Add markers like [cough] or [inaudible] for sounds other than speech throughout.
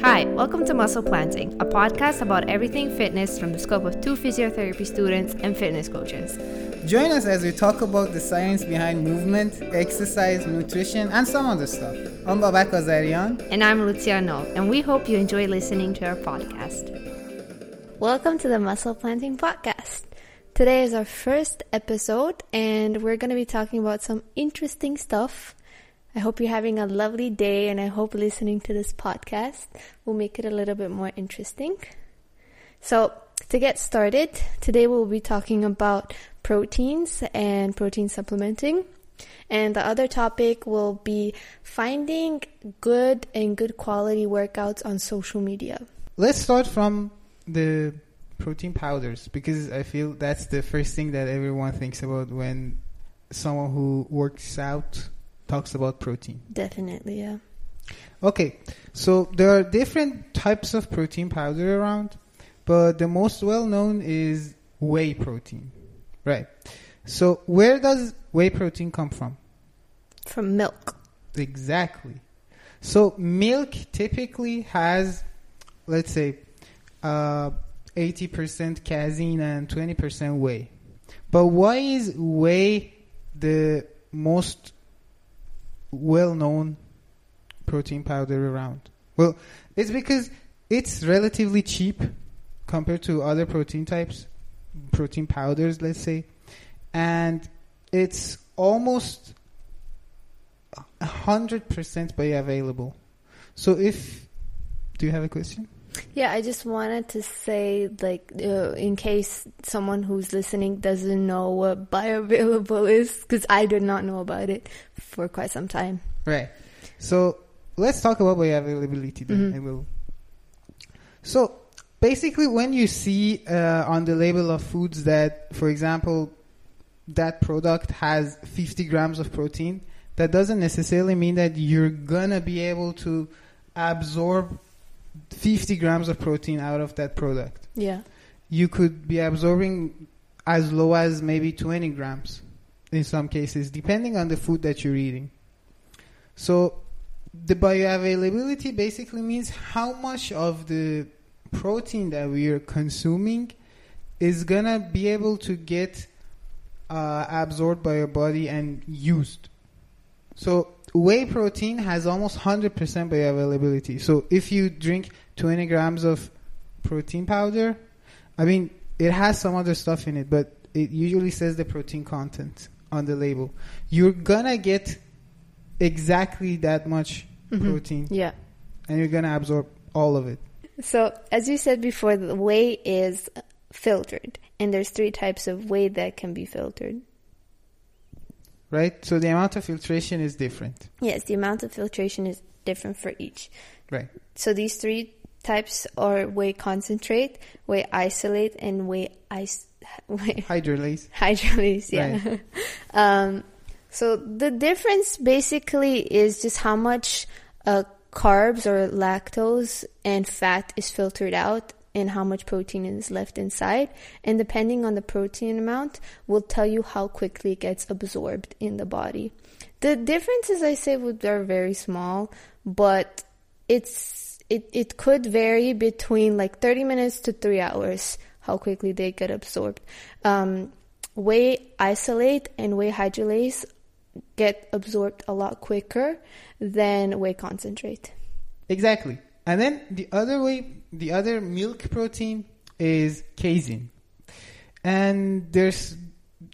Hi, welcome to Muscle Planting, a podcast about everything fitness from the scope of two physiotherapy students and fitness coaches. Join us as we talk about the science behind movement, exercise, nutrition, and some other stuff. I'm Babak Azarian. And I'm Lucia Noll, and we hope you enjoy listening to our podcast. Welcome to the Muscle Planting Podcast. Today is our first episode, and we're going to be talking about some interesting stuff. I hope you're having a lovely day, and I hope listening to this podcast will make it a little bit more interesting. So, to get started, today we'll be talking about proteins and protein supplementing. And the other topic will be finding good and good quality workouts on social media. Let's start from the protein powders because I feel that's the first thing that everyone thinks about when someone who works out talks about protein. Definitely, yeah. Okay, so there are different types of protein powder around, but the most well known is whey protein. Right. So where does whey protein come from? From milk. Exactly. So milk typically has, let's say, uh, 80% casein and 20% whey. But why is whey the most well-known protein powder around? Well, it's because it's relatively cheap compared to other protein types, protein powders, let's say, and it's almost 100% bioavailable. So if do you have a question? Yeah, I just wanted to say, like, uh, in case someone who's listening doesn't know what bioavailable is, because I did not know about it for quite some time. Right. So let's talk about bioavailability then, Mhm. and we'll. So basically, when you see uh, on the label of foods that, for example, that product has 50 grams of protein, that doesn't necessarily mean that you're gonna be able to absorb 50 grams of protein out of that product. Yeah. You could be absorbing as low as maybe 20 grams in some cases, depending on the food that you're eating. So the bioavailability basically means how much of the protein that we are consuming is gonna be able to get uh, absorbed by your body and used. So whey protein has almost 100% bioavailability. So if you drink 20 grams of protein powder, I mean, it has some other stuff in it, but it usually says the protein content on the label. You're gonna get exactly that much Mhm. protein Yeah. and you're gonna absorb all of it. So, as you said before, the whey is filtered, and there's three types of whey that can be filtered. Right? So the amount of filtration is different. Yes, the amount of filtration is different for each. Right. So these three types are whey concentrate, whey isolate, and whey ice whey Hydrolase. hydrolase. Yeah. [laughs] um, so the difference basically is just how much uh, carbs or lactose and fat is filtered out and how much protein is left inside. And depending on the protein amount, will tell you how quickly it gets absorbed in the body. The differences I say would are very small, but it's it, it could vary between like 30 minutes to three hours how quickly they get absorbed. Um, whey isolate and whey hydrolase get absorbed a lot quicker than whey concentrate. Exactly. And then the other way, the other milk protein is casein. And there's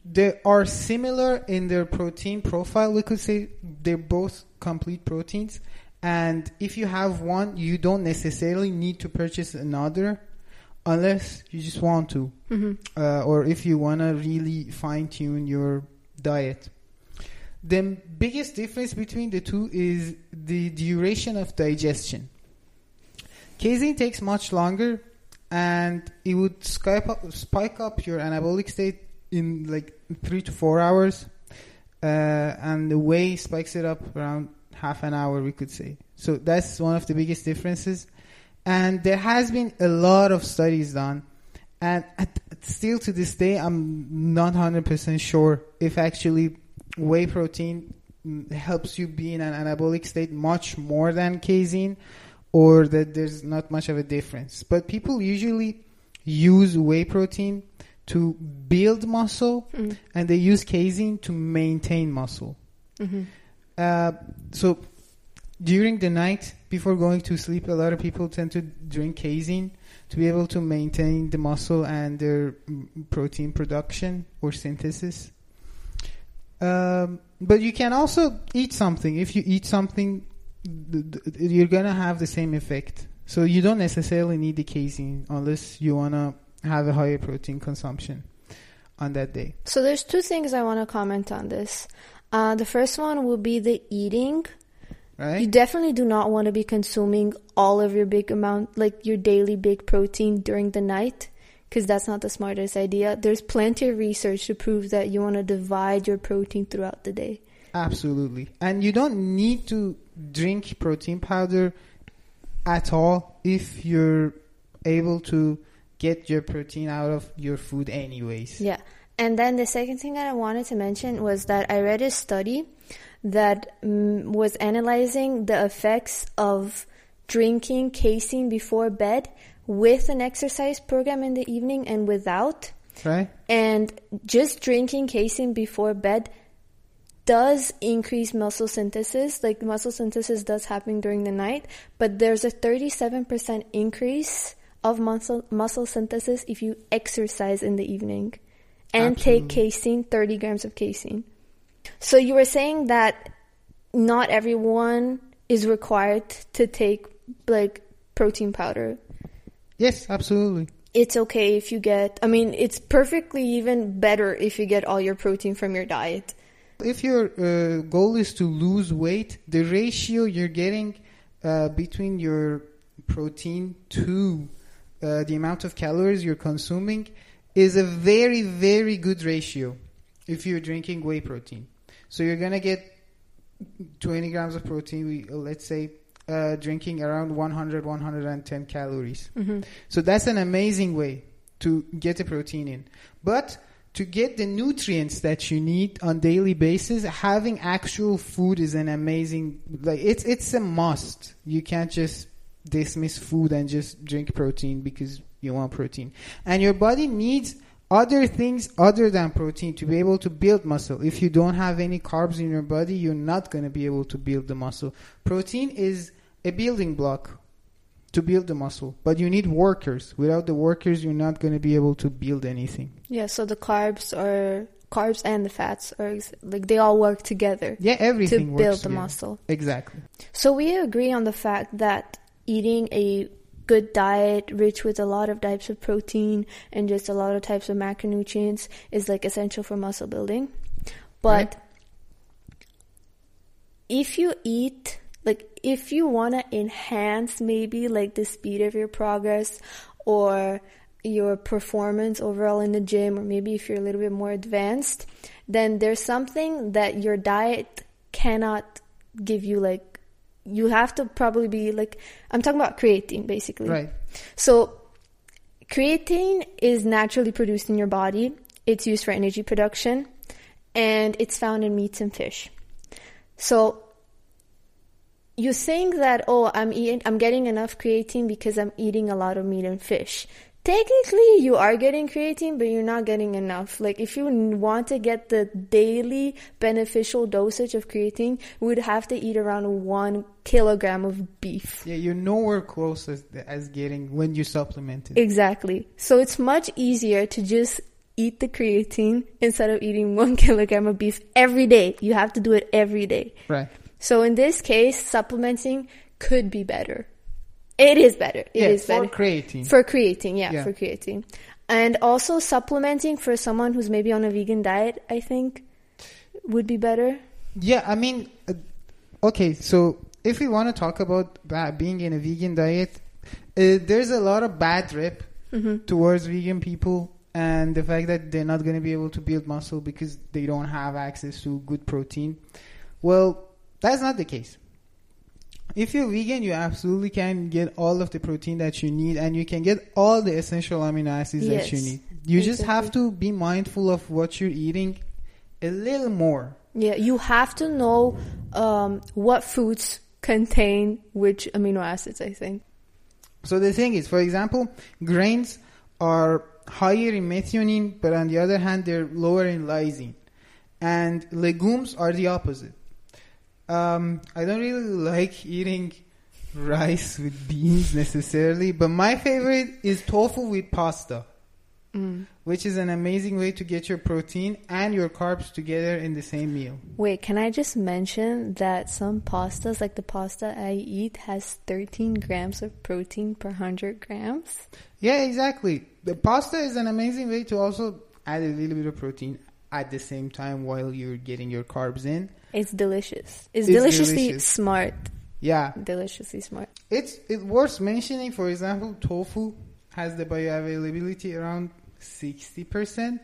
they are similar in their protein profile. We could say they're both complete proteins. And if you have one, you don't necessarily need to purchase another unless you just want to. Uh, or if you want to really fine tune your diet. The biggest difference between the two is the duration of digestion. Casein takes much longer and it would spike up, spike up your anabolic state in like three to four hours. Uh, and the whey spikes it up around half an hour, we could say. So that's one of the biggest differences. And there has been a lot of studies done. And at, still to this day, I'm not 100% sure if actually whey protein mm, helps you be in an anabolic state much more than casein or that there's not much of a difference. But people usually use whey protein to build muscle Mm. and they use casein to maintain muscle. hmm Uh, so during the night before going to sleep, a lot of people tend to drink casein to be able to maintain the muscle and their mm, protein production or synthesis. Um, but you can also eat something. If you eat something, th- th- you're gonna have the same effect. So you don't necessarily need the casein unless you wanna have a higher protein consumption on that day. So there's two things I want to comment on this. Uh, the first one will be the eating. Right? You definitely do not want to be consuming all of your big amount, like your daily big protein during the night, because that's not the smartest idea. There's plenty of research to prove that you want to divide your protein throughout the day. Absolutely. And you don't need to drink protein powder at all if you're able to get your protein out of your food anyways. Yeah. And then the second thing that I wanted to mention was that I read a study that mm, was analyzing the effects of drinking casein before bed with an exercise program in the evening and without. Right? And just drinking casein before bed does increase muscle synthesis. Like muscle synthesis does happen during the night, but there's a 37% increase of muscle muscle synthesis if you exercise in the evening and take casein, 30 grams of casein. So you were saying that not everyone is required to take like protein powder Yes, absolutely. it's okay if you get i mean it's perfectly even better if you get all your protein from your diet If your uh, goal is to lose weight, the ratio you're getting uh, between your protein to uh, the amount of calories you're consuming is a very, very good ratio if you're drinking whey protein. So you're going to get 20 grams of protein, we, let's say, uh, drinking around 100, 110 calories. So that's an amazing way to get a protein in. But to get the nutrients that you need on daily basis, having actual food is an amazing like it's it's a must. You can't just dismiss food and just drink protein because you want protein. And your body needs other things other than protein to be able to build muscle. If you don't have any carbs in your body, you're not going to be able to build the muscle. Protein is a building block to build the muscle, but you need workers. Without the workers, you're not going to be able to build anything. yeah so the carbs are carbs and the fats are ex- like they all work together Yeah, everything to build the together. muscle Exactly. so we agree on the fact that eating a good diet rich with a lot of types of protein and just a lot of types of macronutrients is like essential for muscle building but Right. if you eat if you want to enhance maybe like the speed of your progress or your performance overall in the gym or maybe if you're a little bit more advanced then there's something that your diet cannot give you like you have to probably be like I'm talking about creatine basically Right. so, creatine is naturally produced in your body. It's used for energy production, and it's found in meats and fish. So, you think that oh, I'm eating, I'm getting enough creatine because I'm eating a lot of meat and fish. Technically, you are getting creatine, but you're not getting enough. Like, if you want to get the daily beneficial dosage of creatine, you would have to eat around one kilogram of beef. Yeah, you're nowhere close as, as getting when you supplement it. Exactly. So it's much easier to just eat the creatine instead of eating [laughs] one kilogram of beef every day. You have to do it every day. Right. So in this case, supplementing could be better. It is better. It is yeah, for better. creatine. For creatine, yeah, Yeah. for creatine. And also supplementing for someone who's maybe on a vegan diet, I think would be better. Yeah, I mean, uh, okay, so if we want to talk about being in a vegan diet, uh, there's a lot of bad rep towards vegan people and the fact that they're not going to be able to build muscle because they don't have access to good protein. Well, that's not the case. If you're vegan, you absolutely can get all of the protein that you need and you can get all the essential amino acids that you need. You just have to be mindful of what you're eating a little more. Yeah, you have to know um, what foods contain which amino acids, I think. So the thing is, for example, grains are higher in methionine, but on the other hand, they're lower in lysine. And legumes are the opposite. Um, I don't really like eating rice with beans necessarily, but my favorite is tofu with pasta, Mm. which is an amazing way to get your protein and your carbs together in the same meal. Wait, can I just mention that some pastas, like the pasta I eat, has 13 grams of protein per 100 grams? Yeah, exactly. The pasta is an amazing way to also add a little bit of protein at the same time while you're getting your carbs in. It's delicious. It's, It's deliciously delicious. smart. Yeah, Deliciously smart. it's it's worth mentioning. For example, tofu has the bioavailability around sixty percent.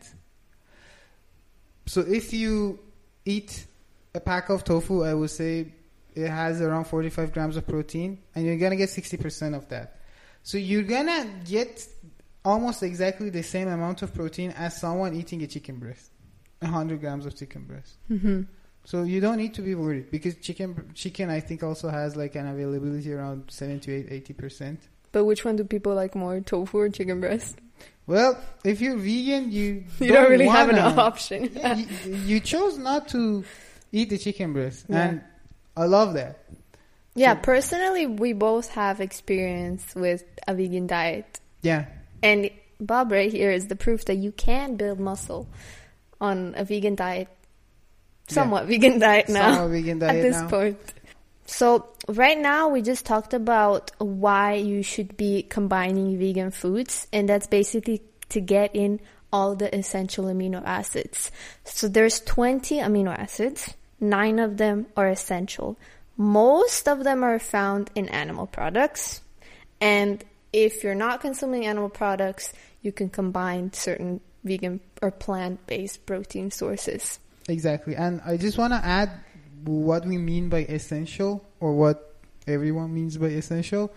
So if you eat a pack of tofu, I would say it has around forty-five grams of protein, and you're gonna get sixty percent of that. So you're gonna get almost exactly the same amount of protein as someone eating a chicken breast, hundred grams of chicken breast. hmm So you don't need to be worried because chicken, chicken, I think also has like an availability around seven to eight, eighty percent. But which one do people like more, tofu or chicken breast? Well, if you're vegan, you [laughs] You don't, really have an wanna- option. [laughs] Yeah, you, you chose not to eat the chicken breast, Yeah. and I love that. Yeah, personally, we both have experience with a vegan diet. Yeah, And Bob right here is the proof that you can build muscle on a vegan diet. Somewhat vegan diet now. Sour vegan [laughs] at this now. point. So right now we just talked about why you should be combining vegan foods and that's basically to get in all the essential amino acids. So there's 20 amino acids, 9 of them are essential. Most of them are found in animal products and if you're not consuming animal products, you can combine certain vegan or plant-based protein sources. Exactly, and I just want to add what we mean by essential, or what everyone means by essential.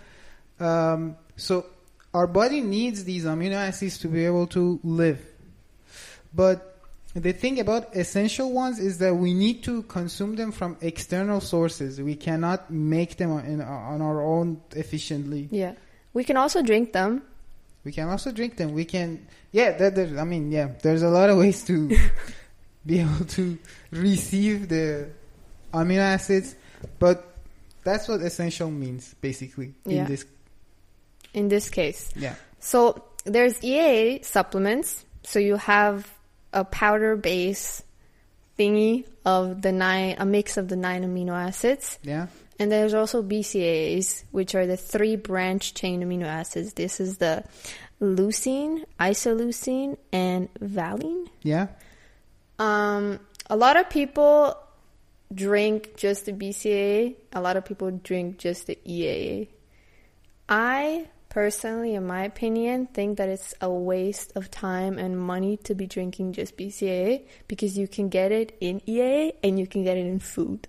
Um, so our body needs these amino acids to be able to live, but the thing about essential ones is that we need to consume them from external sources. We cannot make them on, in, on our own efficiently. Yeah. We can also drink them. We can also drink them. We can, yeah. That, there, I mean, yeah. There's a lot of ways to [laughs] be able to receive the amino acids, but that's what essential means, basically. Yeah. In this, in this case. yeah, So there's EAA supplements. So you have a powder base thingy of the nine, a mix of the nine amino acids. yeah, And there's also BCAAs, which are the three branch chain amino acids. This is the leucine, isoleucine, and valine. yeah. Um, a lot of people drink just the BCAA. A lot of people drink just the EAA. I personally, in my opinion, think that it's a waste of time and money to be drinking just BCAA because you can get it in EAA and you can get it in food.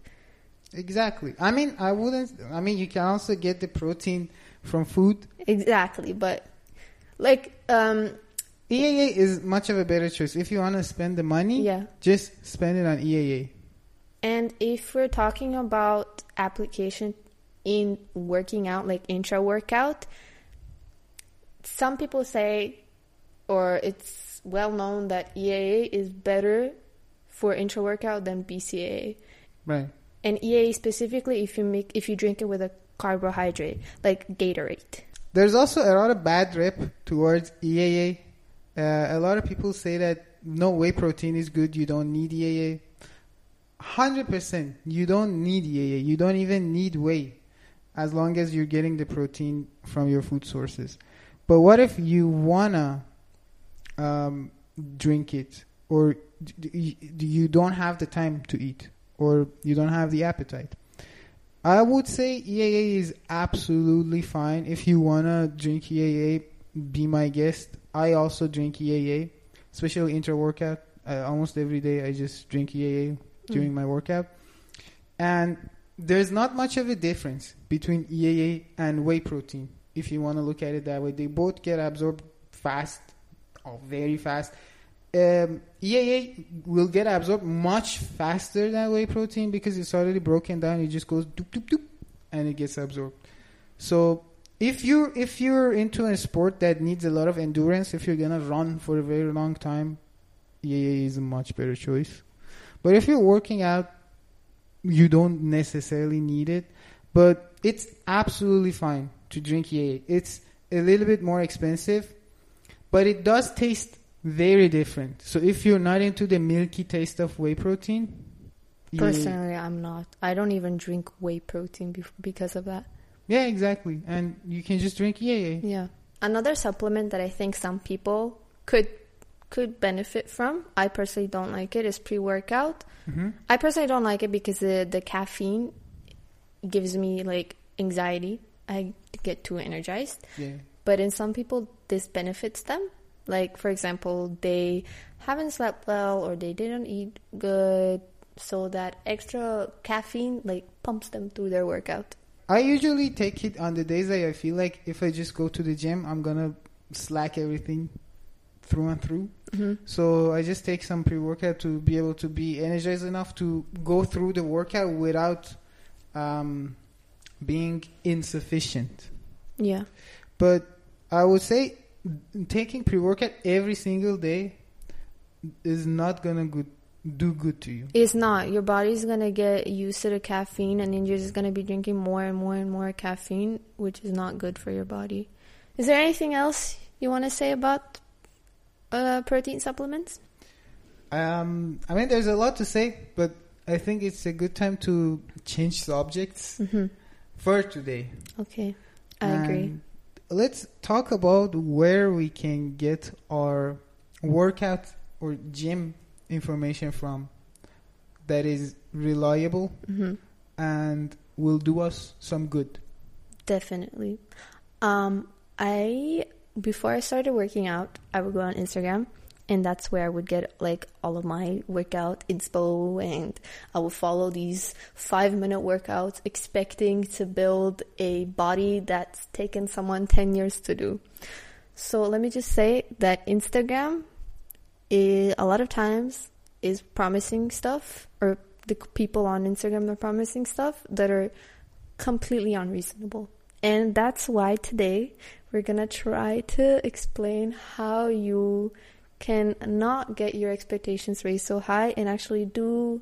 Exactly. I mean, I wouldn't. I mean, you can also get the protein from food. Exactly, but like um EAA is much of a better choice if you want to spend the money. yeah. just spend it on EAA. And if we're talking about application in working out, like intra workout, some people say, or it's well known that EAA is better for intra workout than BCAA. Right. And EAA specifically, if you make if you drink it with a carbohydrate like Gatorade. There's also a lot of bad rep towards EAA. Uh, a lot of people say that no whey protein is good. You don't need EAA. Hundred percent, you don't need EAA. You don't even need whey, as long as you're getting the protein from your food sources. But what if you wanna um, drink it, or you don't have the time to eat, or you don't have the appetite? I would say EAA is absolutely fine. If you wanna drink EAA, be my guest. I also drink EAA, especially intra workout. Uh, almost every day, I just drink EAA during my workout, and there's not much of a difference between EAA and whey protein. If you want to look at it that way, they both get absorbed fast, or very fast, um, EAA will get absorbed much faster than whey protein because it's already broken down. It just goes doop doop doop, and it gets absorbed. So if you if you're into a sport that needs a lot of endurance, if you're gonna run for a very long time, EAA is a much better choice. But if you're working out, you don't necessarily need it. But it's absolutely fine to drink EAA. It's a little bit more expensive, but it does taste very different. So if you're not into the milky taste of whey protein, Personally, I'm not. I don't even drink whey protein bef- because of that. yeah, exactly. And you can just drink EAA. Yeah. Another supplement that I think some people could could benefit from. I personally don't like it. Is pre workout. hmm I personally don't like it because the the caffeine gives me like anxiety. I get too energized. Yeah. But in some people, this benefits them. Like for example, they haven't slept well or they didn't eat good, so that extra caffeine like pumps them through their workout. I usually take it on the days that I feel like if I just go to the gym, I'm gonna slack everything through and through. hmm So I just take some pre-workout to be able to be energized enough to go through the workout without um, being insufficient. Yeah. But I would say taking pre-workout every single day is not gonna good, do good to you. It's not. Your body's gonna get used to the caffeine, and then you're just gonna be drinking more and more and more caffeine, which is not good for your body. Is there anything else you want to say about uh, protein supplements? Um, I mean, there's a lot to say, but I think it's a good time to change subjects hmm for today. Okay, I agree. Let's talk about where we can get our workout or gym information from that is reliable hmm and will do us some good. Definitely. Um, I before I started working out, I would go on Instagram, and that's where I would get like all of my workout inspo, and I would follow these five minute workouts, expecting to build a body that's taken someone ten years to do. So let me just say that Instagram, is, a lot of times, is promising stuff, or the people on Instagram are promising stuff that are completely unreasonable. And that's why today we're gonna try to explain how you can not get your expectations raised so high and actually do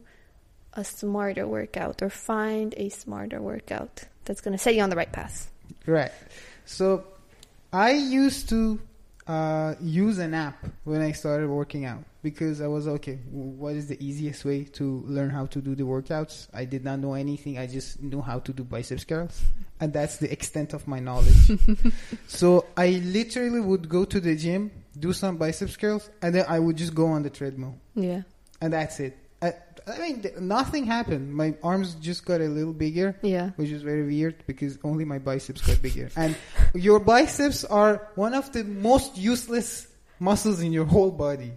a smarter workout or find a smarter workout that's gonna set you on the right path. Right. So I used to uh, use an app when I started working out because I was okay. What is the easiest way to learn how to do the workouts? I did not know anything. I just knew how to do biceps curls, and that's the extent of my knowledge. [laughs] so I literally would go to the gym, do some biceps curls, and then I would just go on the treadmill, Yeah. and that's it. I, I mean, th- nothing happened. My arms just got a little bigger Yeah. which is very weird because only my biceps got bigger. And your biceps are one of the most useless muscles in your whole body.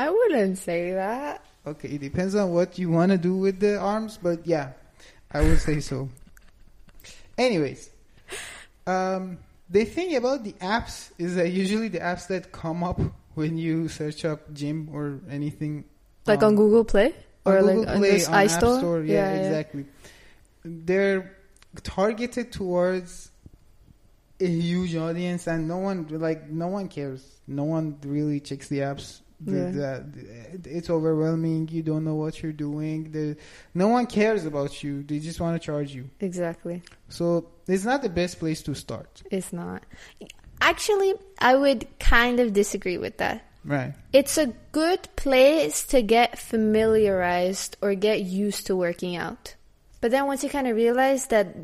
I wouldn't say that. Okay, it depends on what you want to do with the arms, but yeah, I would say so. Anyways, um, the thing about the apps is that usually the apps that come up when you search up gym or anything Like um, on Google Play? on Or Google like on Play, this on iStore? App Store, yeah, Yeah, yeah. exactly. They're targeted towards a huge audience, and no one like no one cares. No one really checks the apps. The, Yeah. the- it's overwhelming. You don't know what you're doing. The, no one cares about you. They just want to charge you. Exactly. So it's not the best place to start, It's not. Actually, I would kind of disagree with that. right? It's a good place to get familiarized or get used to working out. But then once you kind of realize that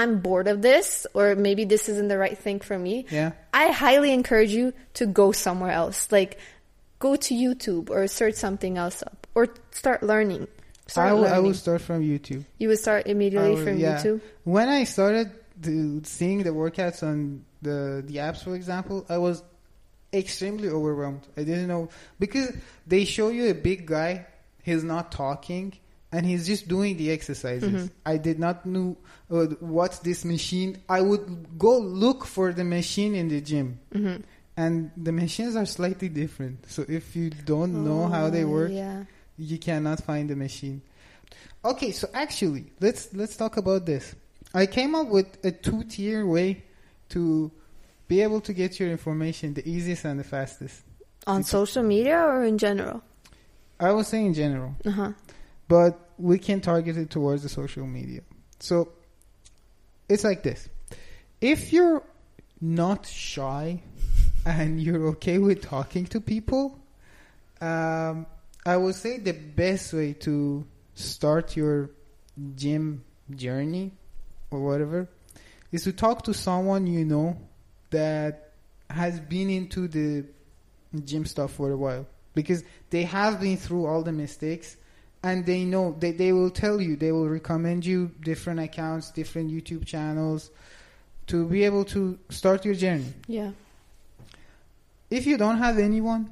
I'm bored of this, or maybe this isn't the right thing for me, Yeah. I highly encourage you to go somewhere else. Like, go to YouTube or search something else up, or start learning. Start I will, I will start from YouTube. you would start immediately will- from yeah. YouTube. When I started to seeing the workouts on the the apps, for example, I was extremely overwhelmed. I didn't know because they show you a big guy, he's not talking, and he's just doing the exercises. Mhm. I did not know uh, what's this machine. I would go look for the machine in the gym, hmm and the machines are slightly different. So if you don't know how they Oh, work, Yeah. you cannot find the machine. Okay, so actually, let's let's talk about this. I came up with a two-tier way to be able to get your information, the easiest and the fastest. On It's- social media or in general? I was say in general, Uh huh. But we can target it towards the social media. So it's like this. If you're not shy and you're okay with talking to people, um, I would say the best way to start your gym journey or whatever is to talk to someone you know that has been into the gym stuff for a while because they have been through all the mistakes and they know they, they will tell you they will recommend you different accounts different youtube channels to be able to start your journey. Yeah. if you don't have anyone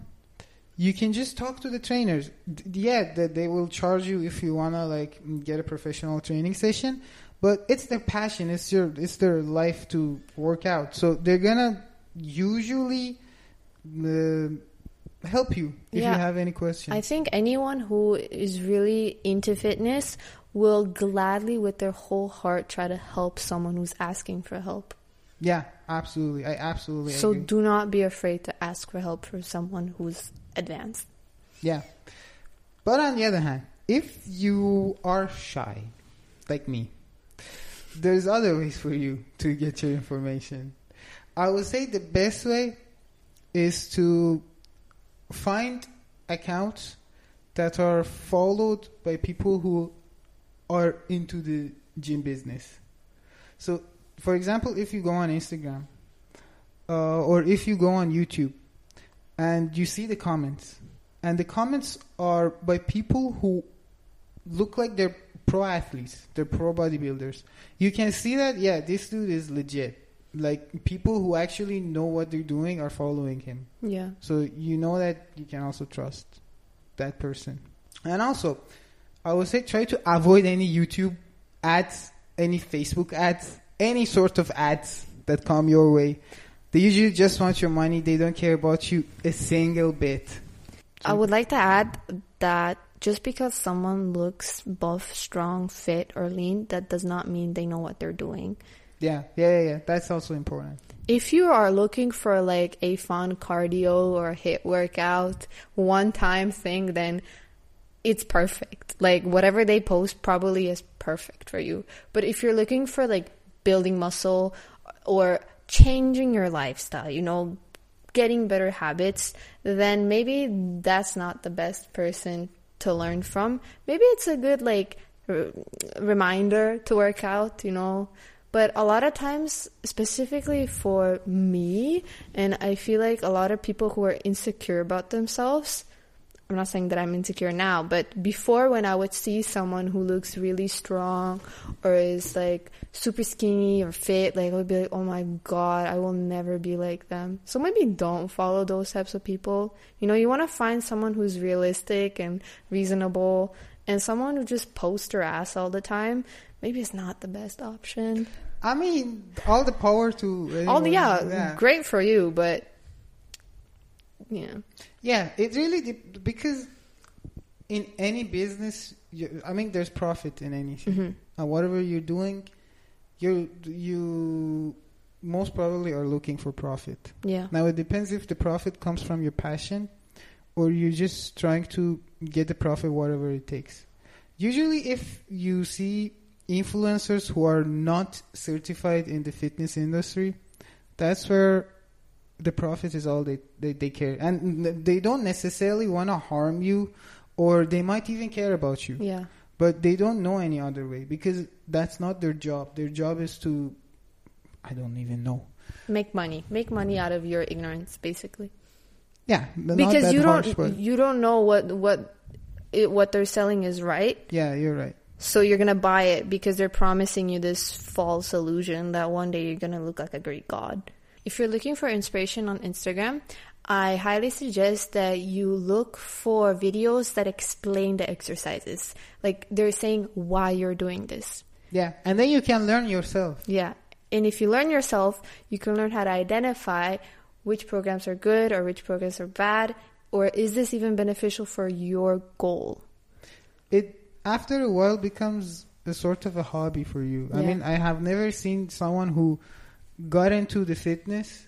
you can just talk to the trainers. D- yeah that they will charge you if you want to like get a professional training session but it's their passion it's your it's their life to work out. So they're gonna usually uh, help you if Yeah. you have any questions I think anyone who is really into fitness will gladly, with their whole heart, try to help someone who's asking for help. yeah absolutely i absolutely So agree. do not be afraid to ask for help for someone who's advanced. Yeah. But on the other hand, if you are shy, like me, there's other ways for you to get your information. I would say the best way is to find accounts that are followed by people who are into the gym business. So, for example, if you go on Instagram uh, or if you go on YouTube and you see the comments, and the comments are by people who look like they're pro athletes, they're pro bodybuilders. You can see that, yeah, this dude is legit. Like people who actually know what they're doing are following him. Yeah. So you know that you can also trust that person. And also, I would say try to avoid any YouTube ads, any Facebook ads, any sort of ads that come your way. They usually just want your money. They don't care about you a single bit. I would like to add that just because someone looks buff, strong, fit, or lean, that does not mean they know what they're doing. Yeah, yeah, yeah, yeah. That's also important. If you are looking for like a fun cardio or HIIT workout, one time thing, then it's perfect. Like whatever they post probably is perfect for you. But if you're looking for like building muscle or changing your lifestyle, you know, getting better habits, then maybe that's not the best person to learn from. Maybe it's a good like r- reminder to work out, you know. But a lot of times, specifically for me, and I feel like a lot of people who are insecure about themselves, I'm not saying that I'm insecure now, but before when I would see someone who looks really strong or is like super skinny or fit, like I would be like, oh my god, I will never be like them. So maybe don't follow those types of people. You know, you want to find someone who's realistic and reasonable and someone who just posts their ass all the time. Maybe it's not the best option. I mean, all the power to All the, anyone. yeah, great for you, but yeah. Yeah, it really dep- because in any business, you, I mean, there's profit in anything. Mhm. And whatever you're doing, you you most probably are looking for profit. Yeah. Now it depends if the profit comes from your passion, or you're just trying to get the profit whatever it takes. Usually, if you see influencers who are not certified in the fitness industry, that's where the profit is all they, they, they care. And they don't necessarily want to harm you, or they might even care about you. Yeah. But they don't know any other way because that's not their job. Their job is to, I don't even know. Make money. Make money out of your ignorance, basically. Yeah, because you don't you don't know what what it, what they're selling is right. yeah, you're right. So you're gonna buy it because they're promising you this false illusion that one day you're gonna look like a great god. If you're looking for inspiration on Instagram, I highly suggest that you look for videos that explain the exercises. Like they're saying why you're doing this. Yeah, and then you can learn yourself. Yeah. And if you learn yourself, you can learn how to identify which programs are good or which programs are bad, or is this even beneficial for your goal? It after a while becomes a sort of a hobby for you. I mean, I have never seen someone who got into the fitness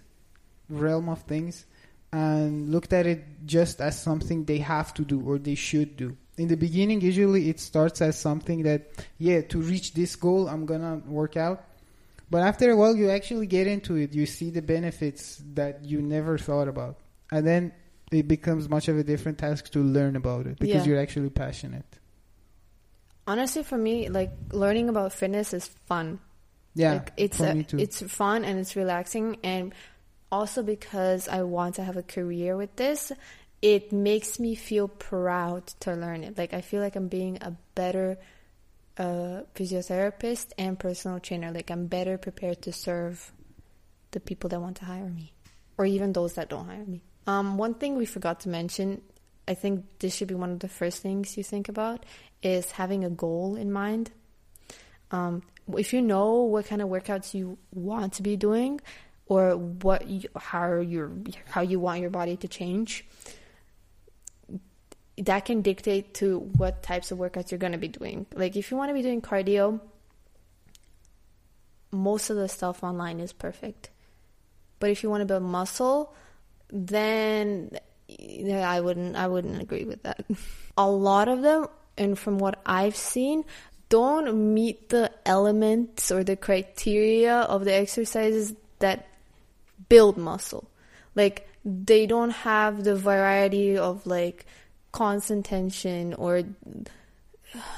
realm of things and looked at it just as something they have to do or they should do. In the beginning, usually it starts as something that, yeah, to reach this goal, I'm gonna work out. But after a while, you actually get into it. You see the benefits that you never thought about. And then it becomes much of a different task to learn about it because Yeah. you're actually passionate. Honestly, for me, like learning about fitness is fun. Yeah, like it's for a, me too. it's fun and it's relaxing and also because I want to have a career with this, it makes me feel proud to learn it. Like I feel like I'm being a better uh, physiotherapist and personal trainer. Like I'm better prepared to serve the people that want to hire me, or even those that don't hire me. Um, one thing we forgot to mention, I think this should be one of the first things you think about, is having a goal in mind. Um, if you know what kind of workouts you want to be doing, or what you, how your how you want your body to change, that can dictate to what types of workouts you're going to be doing. Like if you want to be doing cardio, most of the stuff online is perfect. But if you want to build muscle, then I wouldn't I wouldn't agree with that. [laughs] A lot of them and from what I've seen don't meet the elements or the criteria of the exercises that build muscle. Like they don't have the variety of like constant tension or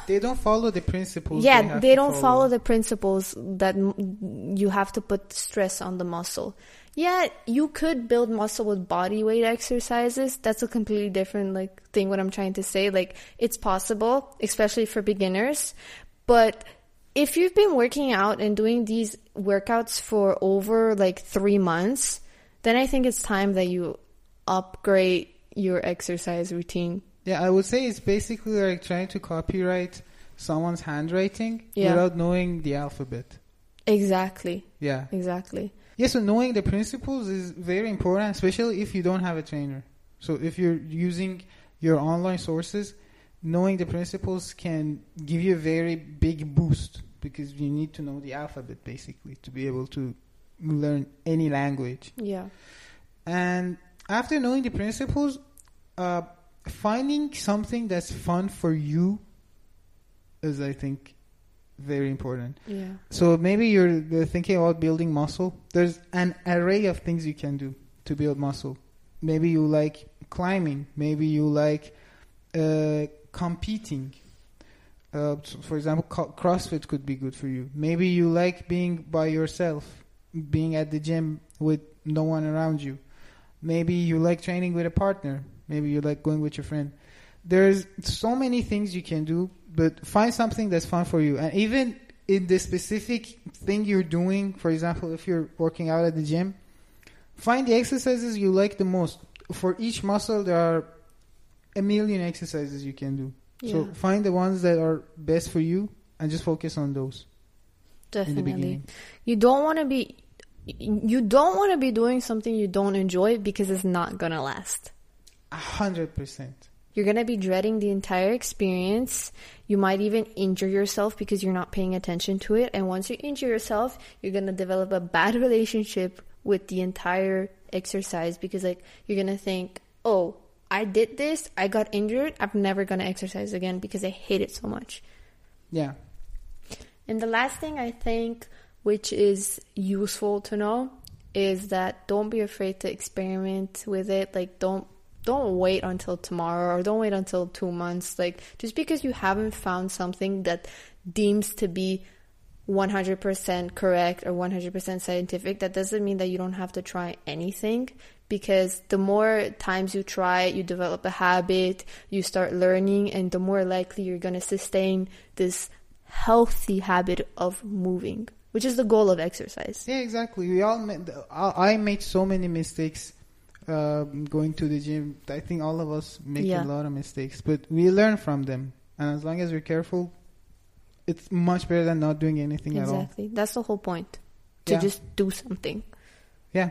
They don't follow the principles. yeah have they, don't follow. the principles that m- you have to put stress on the muscle yeah you could build muscle with body weight exercises that's a completely different like thing what i'm trying to say like it's possible especially for beginners but if you've been working out and doing these workouts for over like three months then i think it's time that you upgrade your exercise routine Yeah, I would say it's basically like trying to copyright someone's handwriting Yeah. without knowing the alphabet. exactly Yeah. exactly Yeah, so knowing the principles is very important, especially if you don't have a trainer. So if you're using your online sources, knowing the principles can give you a very big boost because you need to know the alphabet basically to be able to learn any language. yeah And after knowing the principles, uh, finding something that's fun for you is, I think, very important. yeah So maybe you're thinking about building muscle. There's an array of things you can do to build muscle. Maybe you like climbing. Maybe you like uh, competing. Uh, for example, co- CrossFit could be good for you. Maybe you like being by yourself, being at the gym with no one around you. Maybe you like training with a partner. Maybe you like going with your friend. There's so many things you can do, but find something that's fun for you. And even in the specific thing you're doing, for example, if you're working out at the gym, find the exercises you like the most. For each muscle, there are a million exercises you can do. So find the ones that are best for you and just focus on those in the Definitely. beginning. You don't want to be you don't want to be doing something you don't enjoy because it's not going to last. A hundred percent. You're going to be dreading the entire experience. You might even injure yourself because you're not paying attention to it. And once you injure yourself, you're going to develop a bad [laughs] relationship with the entire exercise because like you're going to think, "Oh, I did this. I got injured. I'm never going to exercise again because I hate it so much." Yeah. And the last thing I think, which is useful to know, is that don't be afraid to experiment with it. Like don't don't wait until tomorrow or don't wait until two months. Like just because you haven't found something that deems to be 100% correct or 100% scientific, that doesn't mean that you don't have to try anything because the more times you try you develop a habit, you start learning, and the more likely you're going to sustain this healthy habit of moving, which is the goal of exercise. Yeah, exactly. We all made, I I made so many mistakes um, going to the gym. I think all of us make Yeah. a lot of mistakes, but we learn from them. And as long as we're careful, it's much better than not doing anything at all. Exactly. That's the whole point. To Yeah. just do something. Yeah.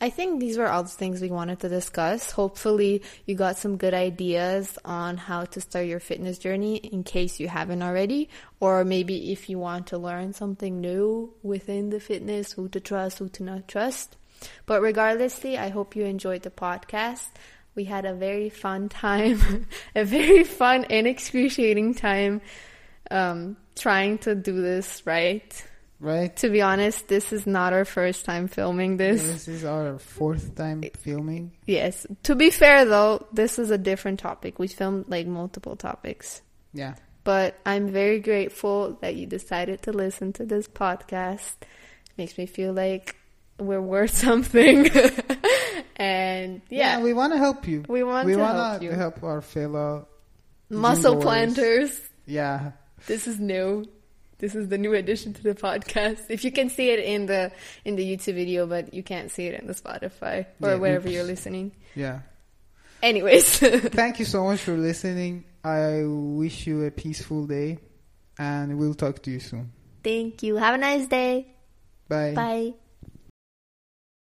I think these were all the things we wanted to discuss. Hopefully, you got some good ideas on how to start your fitness journey in case you haven't already, or maybe if you want to learn something new within the fitness, who to trust, who to not trust. But regardlessly, I hope you enjoyed the podcast. We had a very fun time, [laughs] a very fun and excruciating time um, trying to do this right. Right? To be honest, this is not our first time filming this. This is our fourth time filming. Yes. To be fair though, this is a different topic. We filmed like multiple topics. Yeah. But I'm very grateful that you decided to listen to this podcast. Makes me feel like we're worth [laughs] something. and yeah, Yeah, we want to help you. We want we to wanna help you. help our fellow muscle planters. Yeah. This is new. This is the new addition to the podcast. If you can see it in the in the YouTube video, but you can't see it in the Spotify or Yeah, wherever oops. you're listening. Yeah. Anyways, [laughs] Thank you so much for listening. I wish you a peaceful day and we'll talk to you soon. thank you. Have a nice day. Bye. Bye.